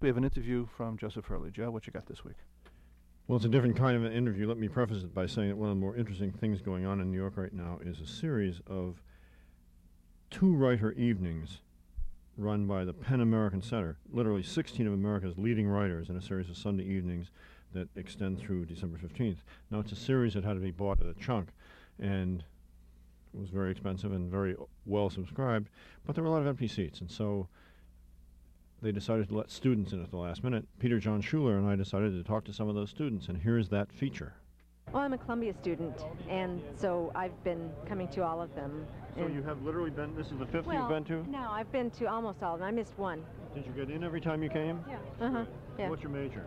We have an interview from Joseph Hurley. Joe, what you got this week? Well, it's a different kind of an interview. Let me preface it by saying that one of the more interesting things going on in New York right now is a series of two writer evenings run by the PEN American Center. Literally 16 of America's leading writers in a series of Sunday evenings that extend through December 15th. Now, it's a series that had to be bought at a chunk and was very expensive and very well subscribed, but there were a lot of empty seats. And so they decided to let students in at the last minute. Peter John Schuler and I decided to talk to some of those students, and here's that feature. Well, I'm a Columbia student, and so I've been coming to all of them. So you have literally been, this is the fifth well, you've been to? No, I've been to almost all of them. I missed one. Did you get in every time you came? Yeah. Uh-huh. Yeah. What's your major?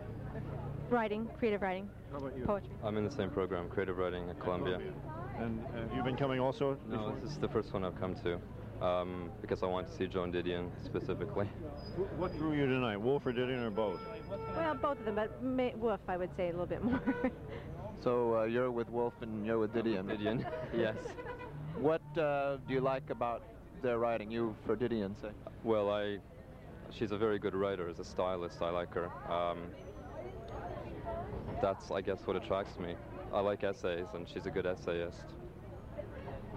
Writing, creative writing, How about you? poetry. I'm in the same program, creative writing at Columbia. And have you been coming also? No, before? this is the first one I've come to um, because I want to see Joan Didion specifically. What drew you tonight, Wolfe or Didion or both? Well, both of them, but ma- Wolfe, I would say a little bit more. So uh, you're with Wolfe and you're with Didion. Didion, yes. What uh, do you like about their writing? You for Didion, say. Well, I, she's a very good writer. As a stylist, I like her. Um, that's, I guess, what attracts me. I like essays, and she's a good essayist.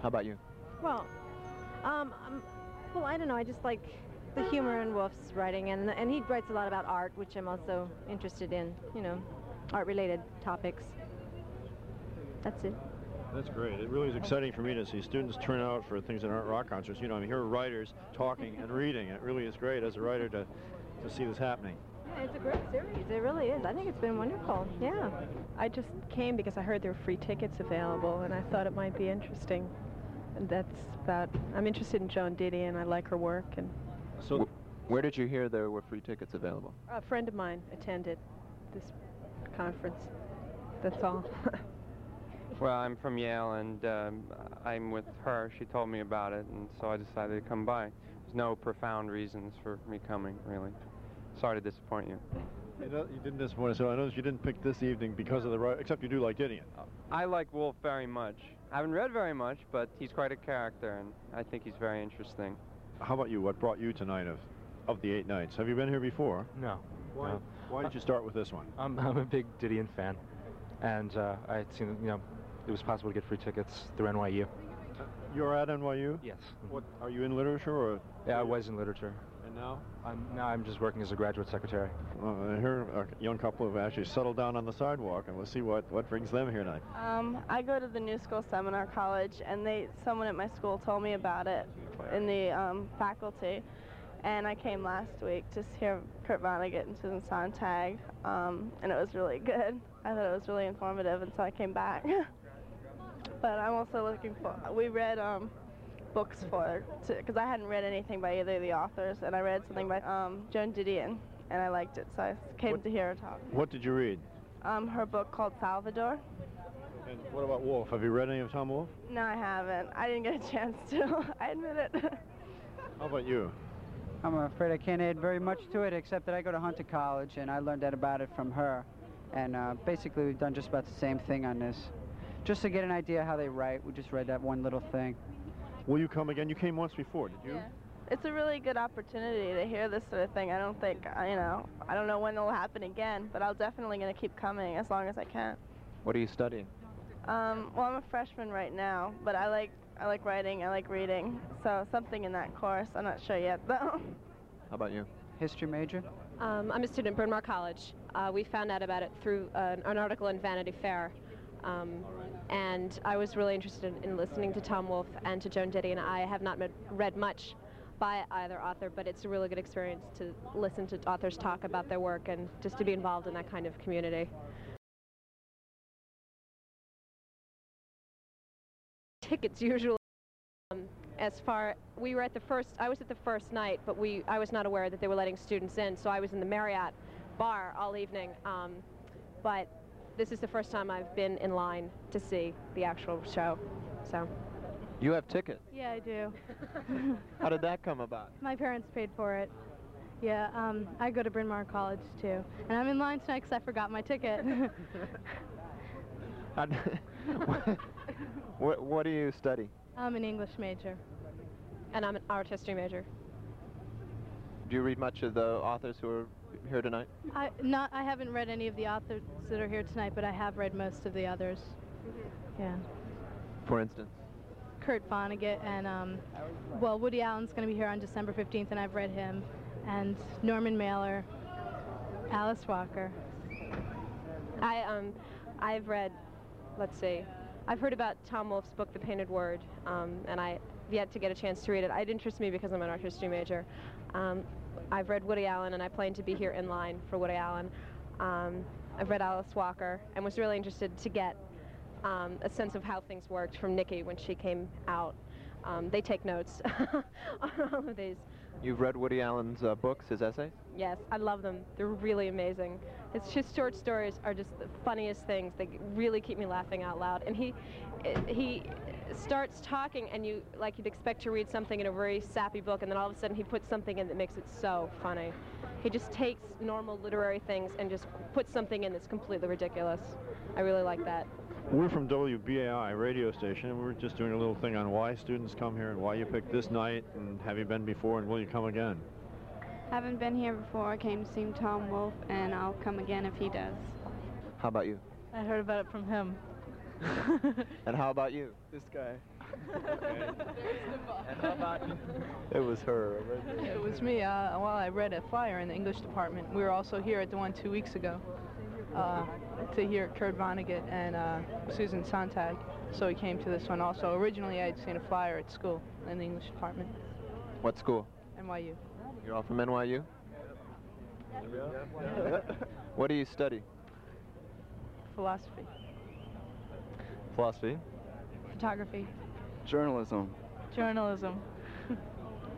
How about you? well, um, um, well, I don't know. I just like the humor in Wolfe's writing, and and he writes a lot about art, which I'm also interested in. You know, art-related topics. That's it. That's great. It really is exciting for me to see students turn out for things that aren't rock concerts. You know, I mean, here are writers talking and reading. It really is great as a writer to, to see this happening. Yeah, it's a great series. It really is. I think it's been wonderful. Yeah. I just came because I heard there were free tickets available, and I thought it might be interesting. And that's about. I'm interested in Joan Didion. And I like her work, and So, Where did you hear there were free tickets available? a friend of mine attended this conference. That's all. Well, I'm from Yale, and um, I'm with her. She told me about it, and so I decided to come by. There's no profound reasons for me coming, really. Sorry to disappoint you. you, know, you didn't disappoint us. So I noticed you didn't pick this evening because of the right, except you do like Didion. I like Wolfe very much. I haven't read very much, but he's quite a character, and I think he's very interesting. How about you? What brought you tonight of, of the eight nights? Have you been here before? No. Why? No. Why did you start with this one? I'm, I'm a big Didion fan, and uh, I had seen, you know, it was possible to get free tickets through NYU. You're at NYU. Yes. What are you in literature or? Yeah, I was in literature. And now? I'm, now I'm just working as a graduate secretary. Uh, here, a young couple have actually settled down on the sidewalk, and we'll see what, what brings them here tonight. Um, I go to the New School Seminar College, and they someone at my school told me about it in the um, faculty, and I came last week to hear Kurt Vonnegut and Susan Sontag, um, and it was really good. I thought it was really informative, and so I came back. but I'm also looking for. We read um, books for because I hadn't read anything by either of the authors, and I read something by um, Joan Didion, and I liked it, so I came What- to hear her talk. What did you read? Um, her book called Salvador. And what about Wolfe? Have you read any of Tom Wolfe? No, I haven't. I didn't get a chance to. I admit it. How about you? I'm afraid I can't add very much to it, except that I go to Hunter College, and I learned that about it from her. And uh, basically, we've done just about the same thing on this. Just to get an idea how they write, we just read that one little thing. Will you come again? You came once before, did you? Yeah. It's a really good opportunity to hear this sort of thing. I don't think, you know, I don't know when it'll happen again, but I'll definitely going to keep coming as long as I can. What are you studying? Um, well, I'm a freshman right now, but I like I like writing, I like reading, so something in that course. I'm not sure yet, though. How about you? History major? Um, I'm a student at Bryn Mawr College. Uh, we found out about it through uh, an article in Vanity Fair. Um, and I was really interested in, in listening to Tom Wolfe and to Joan Didion. I have not read much by either author, but it's a really good experience to listen to authors talk about their work and just to be involved in that kind of community. Tickets usually. Um, as far we were at the first i was at the first night but we i was not aware that they were letting students in so i was in the marriott bar all evening um, but this is the first time i've been in line to see the actual show so You have tickets. Yeah, I do. How did that come about? My parents paid for it. Yeah, um, I go to Bryn Mawr College too, and I'm in line tonight because I forgot my ticket. What, what do you study? I'm an English major. and i'm an art history major Do you read much of the authors who are here tonight? I not I haven't read any of the authors that are here tonight, but I have read most of the others. Yeah. For instance? Kurt Vonnegut and um, well, Woody Allen's going to be here on December 15th, and I've read him, and Norman Mailer, Alice Walker. I um, I've read, let's see, I've heard about Tom Wolfe's book, The Painted Word, um, and I have yet to get a chance to read it. It interests me because I'm an art history major. Um, I've read Woody Allen, and I plan to be here in line for Woody Allen. Um, I've read Alice Walker, and was really interested to get um, a sense of how things worked from Nikki when she came out. Um, they take notes on all of these. You've read Woody Allen's uh, books, his essays? Yes, I love them. They're really amazing. His, his short stories are just the funniest things. They really keep me laughing out loud. And he, he starts talking, and you like you'd expect to read something in a very sappy book, and then all of a sudden he puts something in that makes it so funny. He just takes normal literary things and just puts something in that's completely ridiculous. I really like that. We're from WBAI radio station, and we're just doing a little thing on why students come here and why you picked this night, and have you been before, and will you come again? Haven't been here before. I came to see Tom Wolfe, and I'll come again if he does. How about you? I heard about it from him. and how about you? This guy. and how about you? It was her. It was me. Uh, well, I read a flyer in the English department. We were also here at the one two weeks ago uh, to hear Kurt Vonnegut and uh, Susan Sontag. So we came to this one also. Originally, I had seen a flyer at school in the English department. What school? NYU. You're all from NYU? what do you study? Philosophy. Philosophy. Photography. Journalism. Journalism.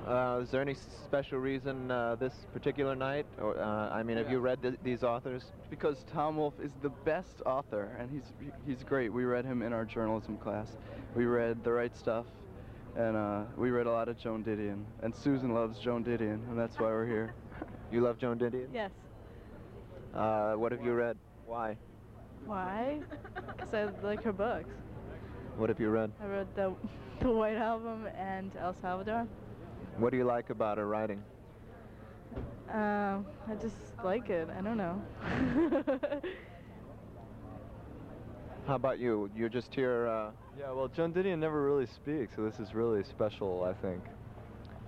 Uh, is there any special reason uh, this particular night? Or uh, I mean, have you read th these authors? Because Tom Wolfe is the best author, and he's he's great. We read him in our journalism class. We read The Right Stuff, and uh, we read a lot of Joan Didion. And Susan loves Joan Didion, and that's why we're here. You love Joan Didion? Yes. Uh, what have you read? Why? Why? Because I like her books. What have you read? I read the, the White Album and El Salvador. What do you like about her writing? Uh, I just like it. I don't know. How about you? You're just here. Uh... Yeah, well, Joan Didion never really speaks, so this is really special, I think.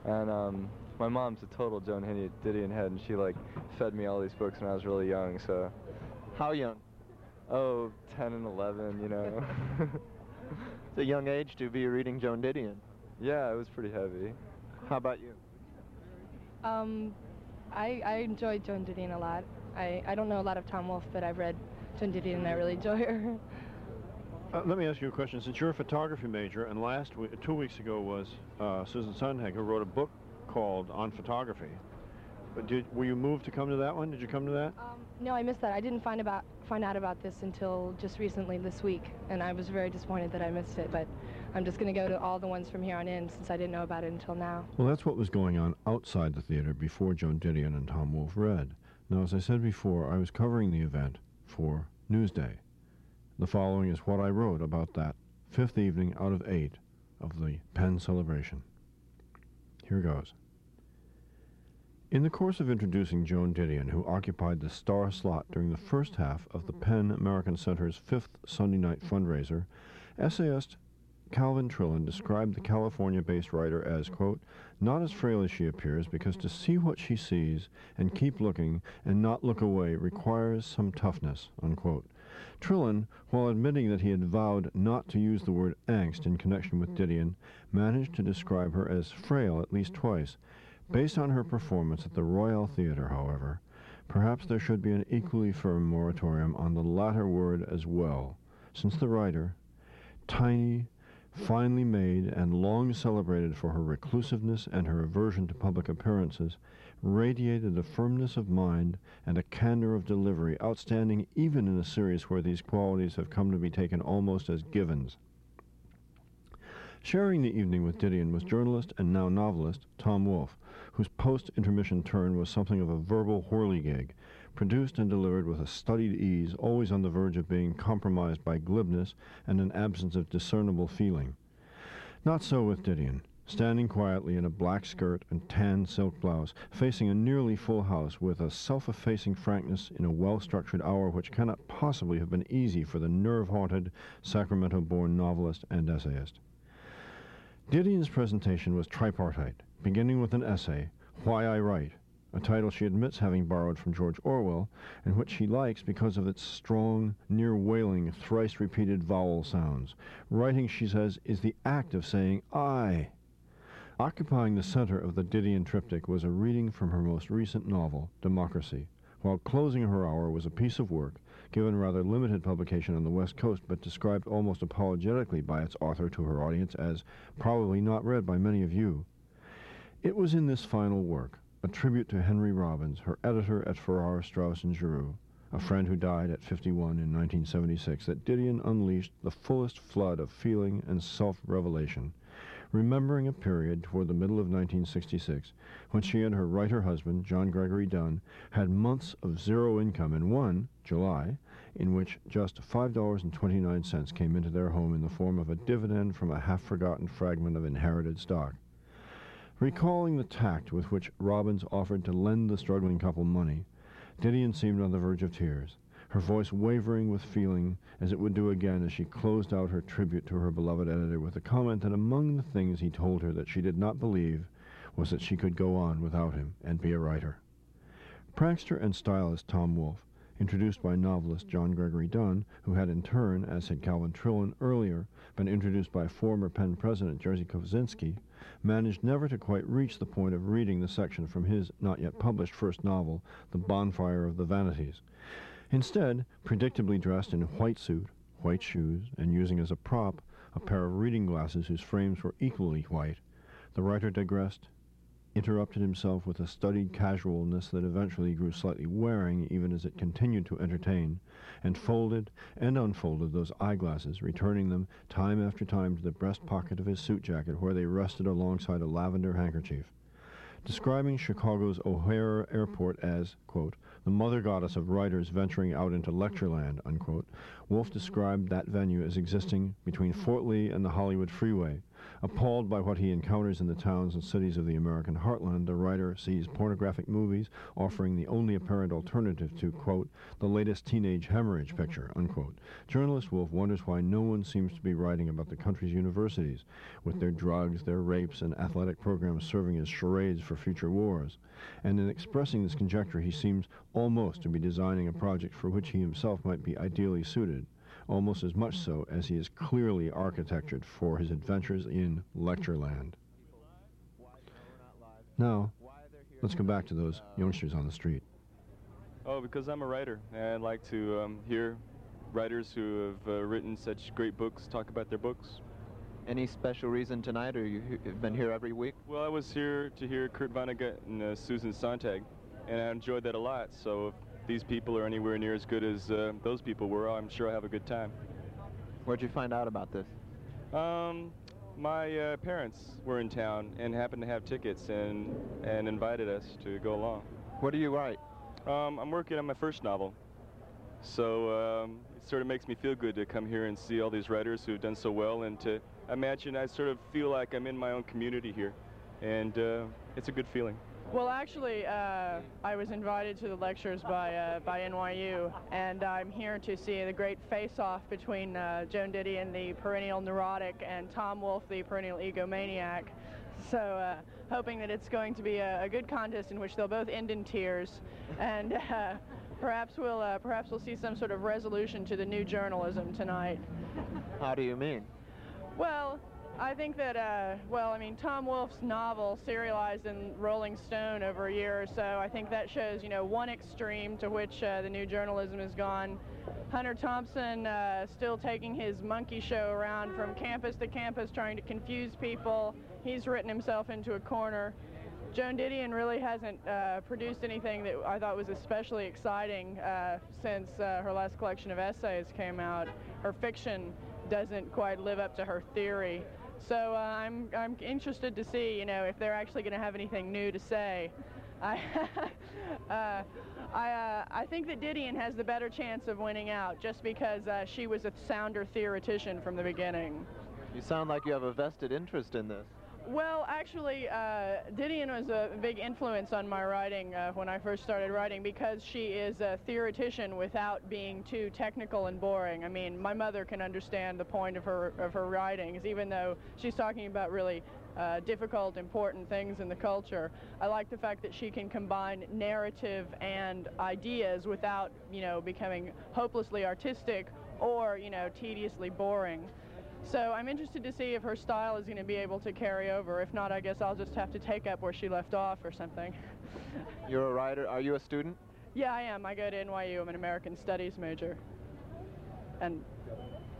And um, my mom's a total Joan Didion head, and she like fed me all these books when I was really young. So. How young? Oh, 10 and 11, you know. it's a young age to be reading Joan Didion. Yeah, it was pretty heavy. How about you? Um, I, I enjoy Joan Didion a lot. I, I don't know a lot of Tom Wolfe, but I've read Joan Didion and I really enjoy her. Uh, let me ask you a question. Since you're a photography major, and last week, two weeks ago was uh, Susan Sontag, who wrote a book called On Photography. But did, were you moved to come to that one? Did you come to that? Um, no, I missed that. I didn't find about find out about this until just recently this week, and I was very disappointed that I missed it. But I'm just going to go to all the ones from here on in since I didn't know about it until now. Well, that's what was going on outside the theater before Joan Didion and Tom Wolfe read. Now, as I said before, I was covering the event for Newsday. The following is what I wrote about that fifth evening out of eight of the PEN celebration. Here goes. In the course of introducing Joan Didion, who occupied the star slot during the first half of the PEN American Center's fifth Sunday night fundraiser, essayist Calvin Trillin described the California-based writer as, quote, not as frail as she appears, because to see what she sees and keep looking and not look away requires some toughness, unquote. Trillin, while admitting that he had vowed not to use the word angst in connection with Didion, managed to describe her as frail at least twice. Based on her performance at the Royale Theatre, however, perhaps there should be an equally firm moratorium on the latter word as well, since the writer, tiny, finely made, and long celebrated for her reclusiveness and her aversion to public appearances, radiated a firmness of mind and a candor of delivery outstanding even in a series where these qualities have come to be taken almost as givens. Sharing the evening with Didion was journalist and now novelist Tom Wolfe, whose post-intermission turn was something of a verbal whirligig, produced and delivered with a studied ease, always on the verge of being compromised by glibness and an absence of discernible feeling. Not so with Didion. Standing quietly in a black skirt and tan silk blouse, facing a nearly full house with a self-effacing frankness in a well-structured hour which cannot possibly have been easy for the nerve-haunted, Sacramento-born novelist and essayist. Didion's presentation was tripartite, beginning with an essay, Why I Write, a title she admits having borrowed from George Orwell, and which she likes because of its strong, near wailing, thrice repeated vowel sounds. Writing, she says, is the act of saying I. Occupying the center of the Didion triptych was a reading from her most recent novel, Democracy, while closing her hour was a piece of work, given rather limited publication on the West Coast, but described almost apologetically by its author to her audience as probably not read by many of you. It was in this final work, a tribute to Henry Robbins, her editor at Farrar, Straus and Giroux, a friend who died at 51 in 1976, that Didion unleashed the fullest flood of feeling and self-revelation, remembering a period toward the middle of 1966 when she and her writer husband, John Gregory Dunne, had months of zero income and one, July, in which just $5.29 came into their home in the form of a dividend from a half-forgotten fragment of inherited stock. Recalling the tact with which Robbins offered to lend the struggling couple money, Didion seemed on the verge of tears, her voice wavering with feeling as it would do again as she closed out her tribute to her beloved editor with the comment that among the things he told her that she did not believe was that she could go on without him and be a writer. Prankster and stylist Tom Wolfe introduced by novelist John Gregory Dunne, who had in turn, as had Calvin Trillin earlier, been introduced by former PEN president Jerzy Kosinski, managed never to quite reach the point of reading the section from his not yet published first novel, The Bonfire of the Vanities. Instead, predictably dressed in a white suit, white shoes, and using as a prop a pair of reading glasses whose frames were equally white, the writer digressed interrupted himself with a studied casualness that eventually grew slightly wearing even as it continued to entertain, and folded and unfolded those eyeglasses, returning them time after time to the breast pocket of his suit jacket where they rested alongside a lavender handkerchief. Describing Chicago's O'Hare Airport as, quote, the mother goddess of writers venturing out into lectureland, unquote, Wolfe described that venue as existing between Fort Lee and the Hollywood Freeway, Appalled by what he encounters in the towns and cities of the American heartland, the writer sees pornographic movies offering the only apparent alternative to, quote, the latest teenage hemorrhage picture, unquote. Journalist Wolfe wonders why no one seems to be writing about the country's universities, with their drugs, their rapes, and athletic programs serving as charades for future wars. And in expressing this conjecture, he seems almost to be designing a project for which he himself might be ideally suited almost as much so as he is clearly architectured for his adventures in Lectureland. Now, let's go back to those youngsters on the street. Oh, because I'm a writer, and I like to um, hear writers who have uh, written such great books talk about their books. Any special reason tonight, or you've been here every week? Well, I was here to hear Kurt Vonnegut and uh, Susan Sontag, and I enjoyed that a lot. So these people are anywhere near as good as uh, those people were, I'm sure I have a good time. Where'd you find out about this? Um, my uh, parents were in town and happened to have tickets and and invited us to go along. What do you write? Um, I'm working on my first novel, so um, it sort of makes me feel good to come here and see all these writers who've done so well, and to imagine I sort of feel like I'm in my own community here, and uh, it's a good feeling. Well, actually, uh, I was invited to the lectures by uh, by NYU, and I'm here to see the great face-off between uh, Joan Didion, the perennial neurotic, and Tom Wolfe, the perennial egomaniac. So, uh, hoping that it's going to be a, a, good contest in which they'll both end in tears, and uh, perhaps we'll uh, perhaps we'll see some sort of resolution to the new journalism tonight. How do you mean? Well, I think that, uh, well, I mean, Tom Wolfe's novel serialized in Rolling Stone over a year or so. I think that shows, you know, one extreme to which uh, the new journalism has gone. Hunter Thompson uh, still taking his monkey show around from campus to campus trying to confuse people. He's written himself into a corner. Joan Didion really hasn't uh, produced anything that I thought was especially exciting uh, since uh, her last collection of essays came out. Her fiction doesn't quite live up to her theory. So uh, I'm, I'm interested to see, you know, if they're actually going to have anything new to say. I, uh, I, uh, I think that Didion has the better chance of winning out just because uh, she was a sounder theoretician from the beginning. You sound like you have a vested interest in this. Well, actually, uh, Didion was a big influence on my writing uh, when I first started writing because she is a theoretician without being too technical and boring. I mean, my mother can understand the point of her of her writings, even though she's talking about really uh, difficult, important things in the culture. I like the fact that she can combine narrative and ideas without, you know, becoming hopelessly artistic or, you know, tediously boring. So I'm interested to see if her style is going to be able to carry over. If not, I guess I'll just have to take up where she left off or something. You're a writer. Are you a student? Yeah, I am. I go to NYU. I'm an American Studies major. And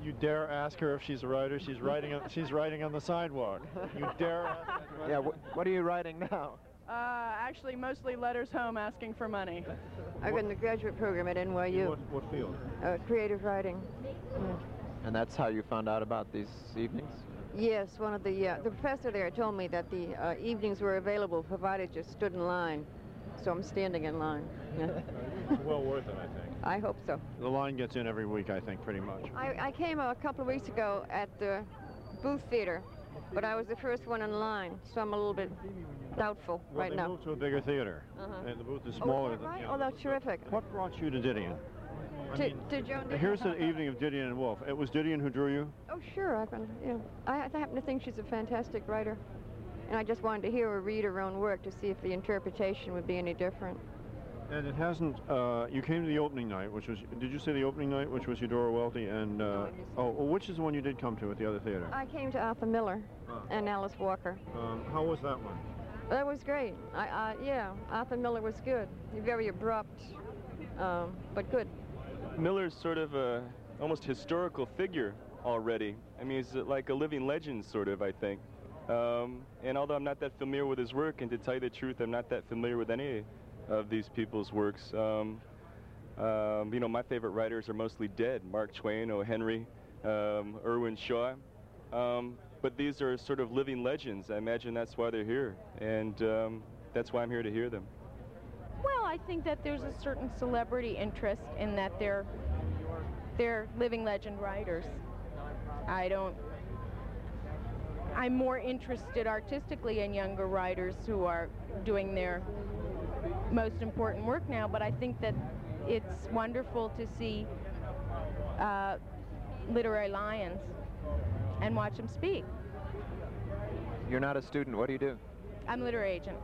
You dare ask her if she's a writer? She's writing. On, she's writing on the sidewalk. You dare? Ask her Yeah. Wh what are you writing now? uh, actually, mostly letters home asking for money. I've got in the graduate program at NYU. What, what field? Uh, creative writing. And that's how you found out about these evenings? Yes, one of the uh, the professor there told me that the uh, evenings were available provided you stood in line. So I'm standing in line. It's well worth it, I think. I hope so. The line gets in every week, I think, pretty much. I, I came a couple of weeks ago at the Booth Theater, but I was the first one in line, so I'm a little bit doubtful Well, right they now. moved to a bigger theater, Uh-huh. and the booth is Oh, smaller is that than. right? yeah. Oh, that's terrific. What brought you to Didion? To, mean, to Joan Didion. here's an evening of Didion and Wolfe. It was Didion who drew you. Oh, sure. I can, you know, I, I happen to think she's a fantastic writer, and I just wanted to hear her read her own work to see if the interpretation would be any different. And it hasn't. Uh, you came to the opening night, which was. Did you say the opening night, which was Eudora Welty and? Uh, oh, well, which is the one you did come to at the other theater? I came to Arthur Miller Ah. and Alice Walker. Um, how was that one? That was great. I, I yeah, Arthur Miller was good. Very abrupt, um, but good. Miller's sort of a almost historical figure already. I mean, he's like a living legend, sort of, I think. Um, and although I'm not that familiar with his work, and to tell you the truth, I'm not that familiar with any of these people's works. Um, um, you know, my favorite writers are mostly dead. Mark Twain, O. Henry, um, Irwin Shaw. Um, but these are sort of living legends. I imagine that's why they're here. And um, that's why I'm here to hear them. I think that there's a certain celebrity interest in that they're they're living legend writers. I don't. I'm more interested artistically in younger writers who are doing their most important work now, but I think that it's wonderful to see uh, literary lions and watch them speak. You're not a student. What do you do? I'm a literary agent.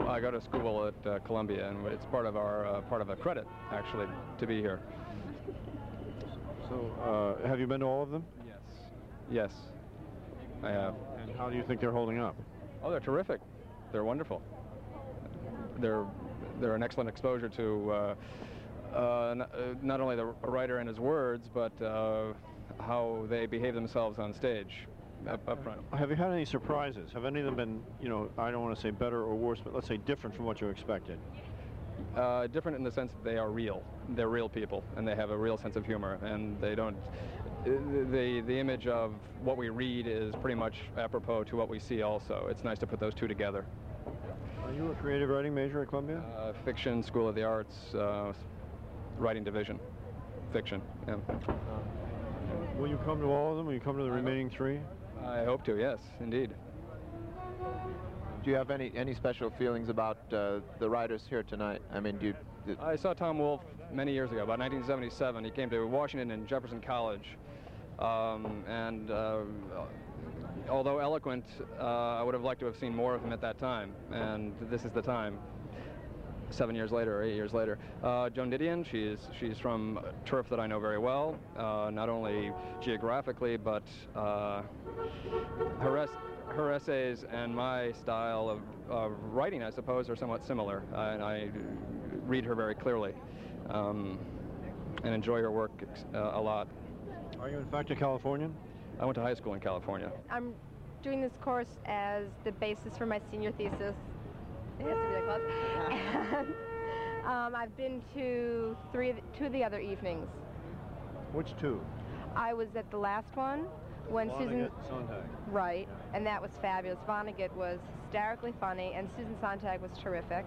I go to school at uh, Columbia, and it's part of our uh, part of a credit actually to be here. So, uh, have you been to all of them? Yes. Yes, I have. And how do you think they're holding up? Oh, they're terrific. They're wonderful. They're they're an excellent exposure to uh, uh, n- uh, not only the writer and his words, but uh, how they behave themselves on stage up, up front. Have you had any surprises? Have any of them been, you know, I don't want to say better or worse, but let's say different from what you expected? Uh, different in the sense that they are real. They're real people, and they have a real sense of humor, and they don't. The the image of what we read is pretty much apropos to what we see. Also, it's nice to put those two together. Are you a creative writing major at Columbia? Uh, fiction, School of the Arts, uh, writing division, fiction. Yeah. Will you come to all of them? Will you come to the remaining three? I hope to. Yes, indeed. Do you have any any special feelings about uh, the writers here tonight? I mean, do you? I saw Tom Wolfe many years ago, about 1977. He came to Washington and Jefferson College, um, and uh, although eloquent, uh, I would have liked to have seen more of him at that time. And this is the time. Seven years later, or eight years later, uh, Joan Didion. She's she's from turf that I know very well, uh, not only geographically, but uh, her es- her essays and my style of, of writing, I suppose, are somewhat similar. Uh, and I read her very clearly um, and enjoy her work uh, a lot. Are you in fact a Californian? I went to high school in California. I'm doing this course as the basis for my senior thesis. It has to be that close. and um, I've been to three, of the, two of the other evenings. Which two? I was at the last one when Susan. Sontag. Right, and that was fabulous. Vonnegut was hysterically funny, and Susan Sontag was terrific.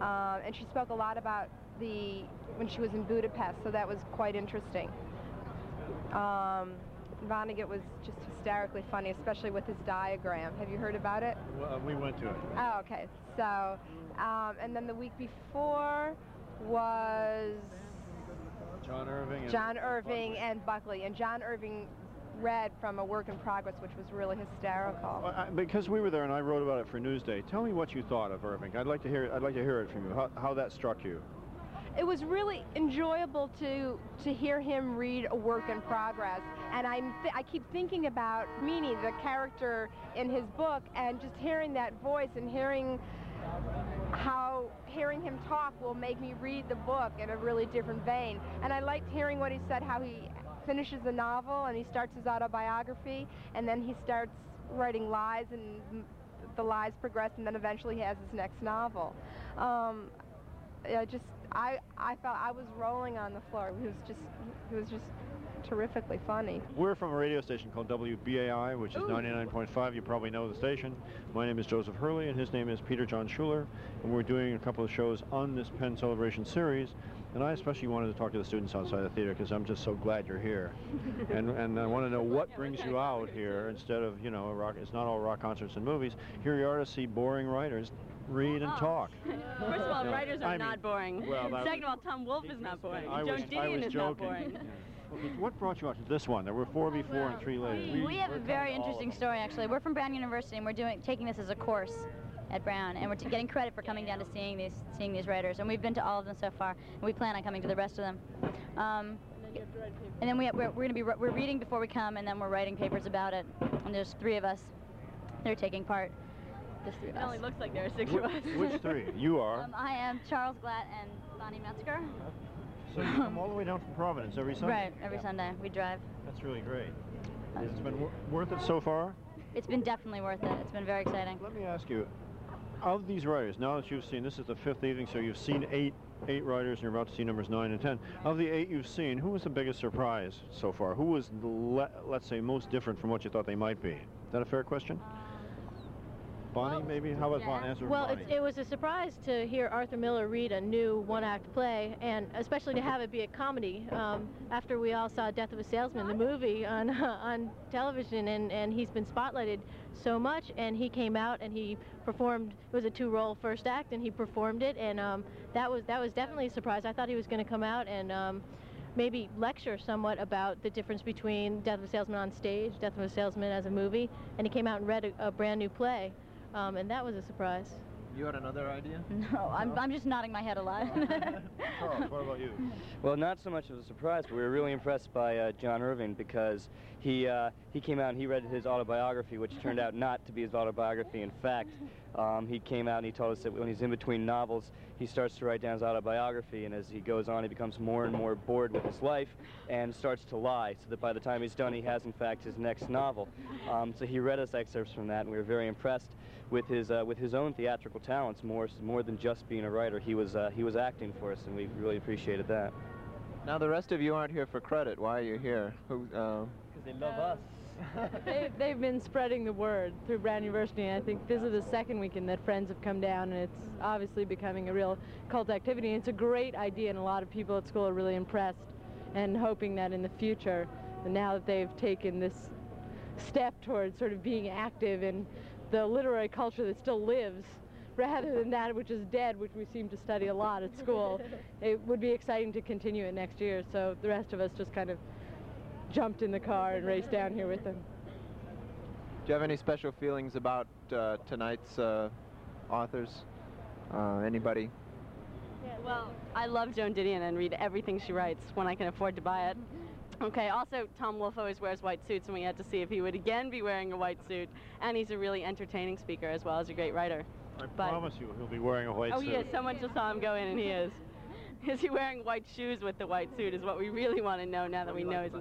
Um, and she spoke a lot about the when she was in Budapest, so that was quite interesting. Um, Vonnegut was just hysterically funny, especially with his diagram. Have you heard about it? Well, we went to it. Oh, okay. So, um, and then the week before was John Irving. and- John Irving and Buckley. And John Irving read from a work in progress, which was really hysterical. Well, I- because we were there and I wrote about it for Newsday. Tell me what you thought of Irving. I'd like to hear. I'd like to hear it from you. How, how that struck you. It was really enjoyable to to hear him read a work in progress. And I'm I keep thinking about Meany the character in his book and just hearing that voice and hearing how hearing him talk will make me read the book in a really different vein. And I liked hearing what he said how he finishes a novel and he starts his autobiography and then he starts writing lies and the lies progress and then eventually he has his next novel. Um, I just I I felt I was rolling on the floor. It was just it was just terrifically funny. We're from a radio station called WBAI, which is 99.5. You probably know the station. My name is Joseph Hurley, and his name is Peter John Schuler. And we're doing a couple of shows on this PEN Celebration series. And I especially wanted to talk to the students outside the theater because I'm just so glad you're here. and, and I want to know what brings you out here instead of, you know, a rock. It's not all rock concerts and movies. Here you are to see boring writers read and talk. First of all, Yeah. writers are I mean, not boring. well, Second of all, Tom Wolfe is not boring. I Joan was, I Didion was is joking. not boring. Okay, What brought you out to this one? There were four before and three later. We have a very interesting story, actually. We're from Brown University, and we're doing taking this as a course at Brown, and we're t- getting credit for coming down to seeing these seeing these writers. And we've been to all of them so far, and we plan on coming to the rest of them. Um, and then we have, we're, we're going to be we're reading before we come, and then we're writing papers about it. And there's three of us. They're taking part. There's three of It only looks like there are six of us. Which three? You are. Um, I am Charles Glatt and Bonnie Metzger. So you come all the way down from Providence every Sunday? Right, every Sunday we drive. That's really great. It's been wor- worth it so far? It's been definitely worth it. It's been very exciting. Let me ask you, of these writers, now that you've seen, this is the fifth evening, so you've seen eight eight writers, and you're about to see numbers nine and ten. Of the eight you've seen, who was the biggest surprise so far? Who was, le- let's say, most different from what you thought they might be? Is that a fair question? Bonnie, maybe? How about Bonnie? Answer Well, Bonnie. it's, it was a surprise to hear Arthur Miller read a new one-act play, and especially to have it be a comedy. Um, after we all saw Death of a Salesman, the movie on on television, and and he's been spotlighted so much, and he came out and he performed. It was a two-role first act, and he performed it, and um, that was that was definitely a surprise. I thought he was going to come out and. Um, maybe lecture somewhat about the difference between Death of a Salesman on stage, Death of a Salesman as a movie, and he came out and read a, a brand new play, um, and that was a surprise. You had another idea? No, I'm, I'm just nodding my head a lot. Charles, what about you? Well, not so much of a surprise, but we were really impressed by uh, John Irving because he uh, he came out and he read his autobiography, which turned out not to be his autobiography. In fact, um, he came out and he told us that when he's in between novels, he starts to write down his autobiography, and as he goes on, he becomes more and more bored with his life and starts to lie, so that by the time he's done, he has in fact his next novel. Um, so he read us excerpts from that, and we were very impressed with his uh, with his own theatrical talents, more more than just being a writer. He was uh, he was acting for us, and we really appreciated that. Now the rest of you aren't here for credit. Why are you here? Who? Because they love us. They've, they've been spreading the word through Brown University, and I think this is the second weekend that friends have come down, and it's obviously becoming a real cult activity. And it's a great idea, and a lot of people at school are really impressed and hoping that in the future, now that they've taken this step towards sort of being active in the literary culture that still lives, rather than that which is dead, which we seem to study a lot at school, it would be exciting to continue it next year. So the rest of us just kind of jumped in the car and raced down here with them. Do you have any special feelings about uh, tonight's uh, authors? Uh, anybody? Well, I love Joan Didion and read everything she writes when I can afford to buy it. Okay, also, Tom Wolfe always wears white suits, and we had to see if he would again be wearing a white suit. And he's a really entertaining speaker as well as a great writer. I But- promise you he'll be wearing a white suit. oh, suit. he is. Someone just saw him go in, and he is. Is he wearing white shoes with the white suit is what we really want to know now that we know he's...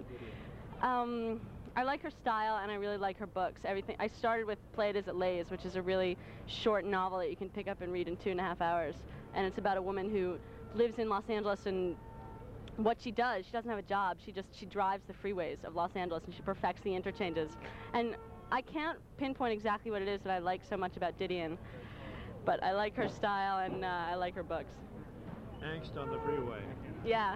Um, I like her style, and I really like her books. Everything. I started with Play It As It Lays, which is a really short novel that you can pick up and read in two and a half hours. And it's about a woman who lives in Los Angeles and what she does, she doesn't have a job. She just she drives the freeways of Los Angeles and she perfects the interchanges. And I can't pinpoint exactly what it is that I like so much about Didion, but I like her style and uh, I like her books. Angst on the freeway. Yeah.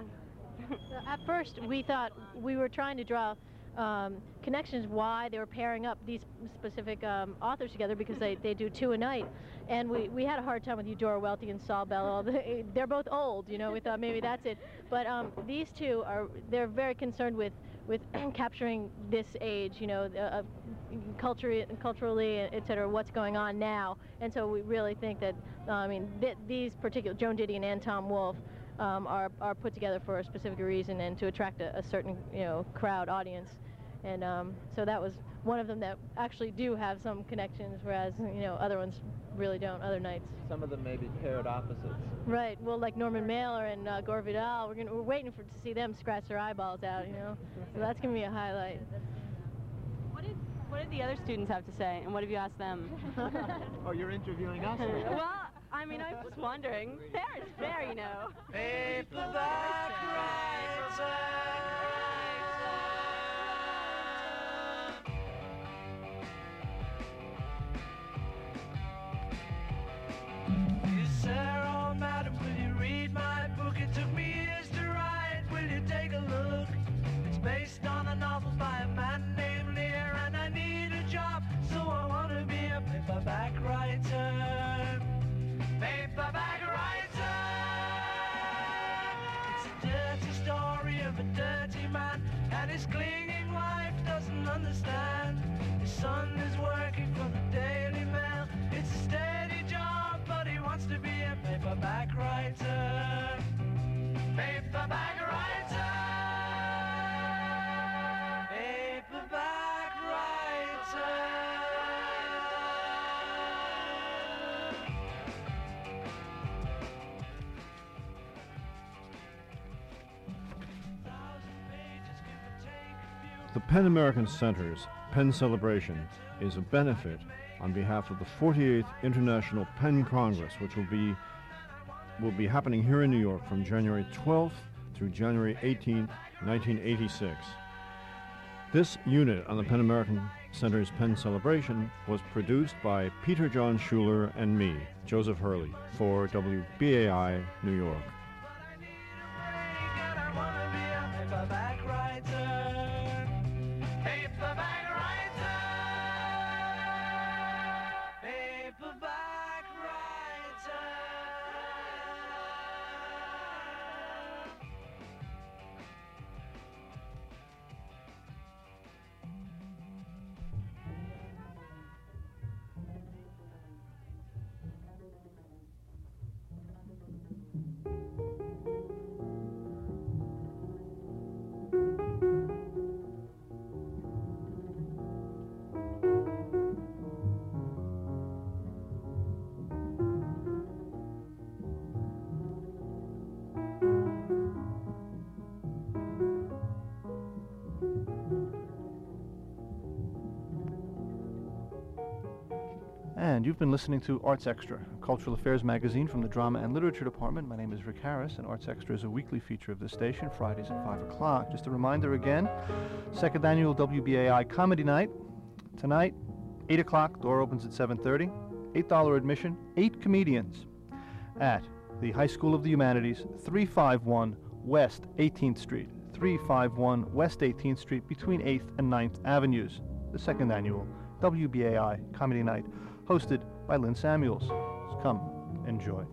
At first, we thought we were trying to draw um, connections why they were pairing up these specific um, authors together because they, they do two a night. And we, we had a hard time with Eudora Welty and Saul Bellow. They're both old, you know, we thought maybe that's it. But um, these two are, they're very concerned with, with capturing this age, you know, uh, culturally, culturally, et cetera, what's going on now. And so we really think that, uh, I mean, th these particular, Joan Didion and Tom Wolfe, um, are, are put together for a specific reason and to attract a, a certain, you know, crowd audience. And um, so that was one of them that actually do have some connections, whereas, you know, other ones really don't, other nights. Some of them may be paired opposites. Right. Well, like Norman Mailer and uh, Gore Vidal, we're, gonna, we're waiting for to see them scratch their eyeballs out, you know. so that's going to be a highlight. What did, the other students have to say, and what have you asked them? oh, you're interviewing us? well, I mean, I was just wondering. Fair is fair, you know. Paperback Sarah, madam, will you read and his clinging wife doesn't understand. His son is working for the Daily Mail. It's a steady job, but he wants to be a paperback writer. Paperback The PEN American Center's PEN Celebration is a benefit on behalf of the 48th International PEN Congress, which will be will be happening here in New York from January 12th through January 18th, 1986. This unit on the PEN American Center's PEN Celebration was produced by Peter John Schuler and me, Joseph Hurley, for WBAI New York. And you've been listening to Arts Extra, a cultural affairs magazine from the Drama and Literature Department. My name is Rick Harris, and Arts Extra is a weekly feature of this station, Fridays at 5 o'clock. Just a reminder again, second annual WBAI Comedy Night. Tonight, 8 o'clock, door opens at 7.30. $8 admission, eight comedians at the High School of the Humanities, 351 West 18th Street. 351 West 18th Street between 8th and 9th Avenues. The second annual WBAI Comedy Night hosted by Lynn Samuels. Come, enjoy.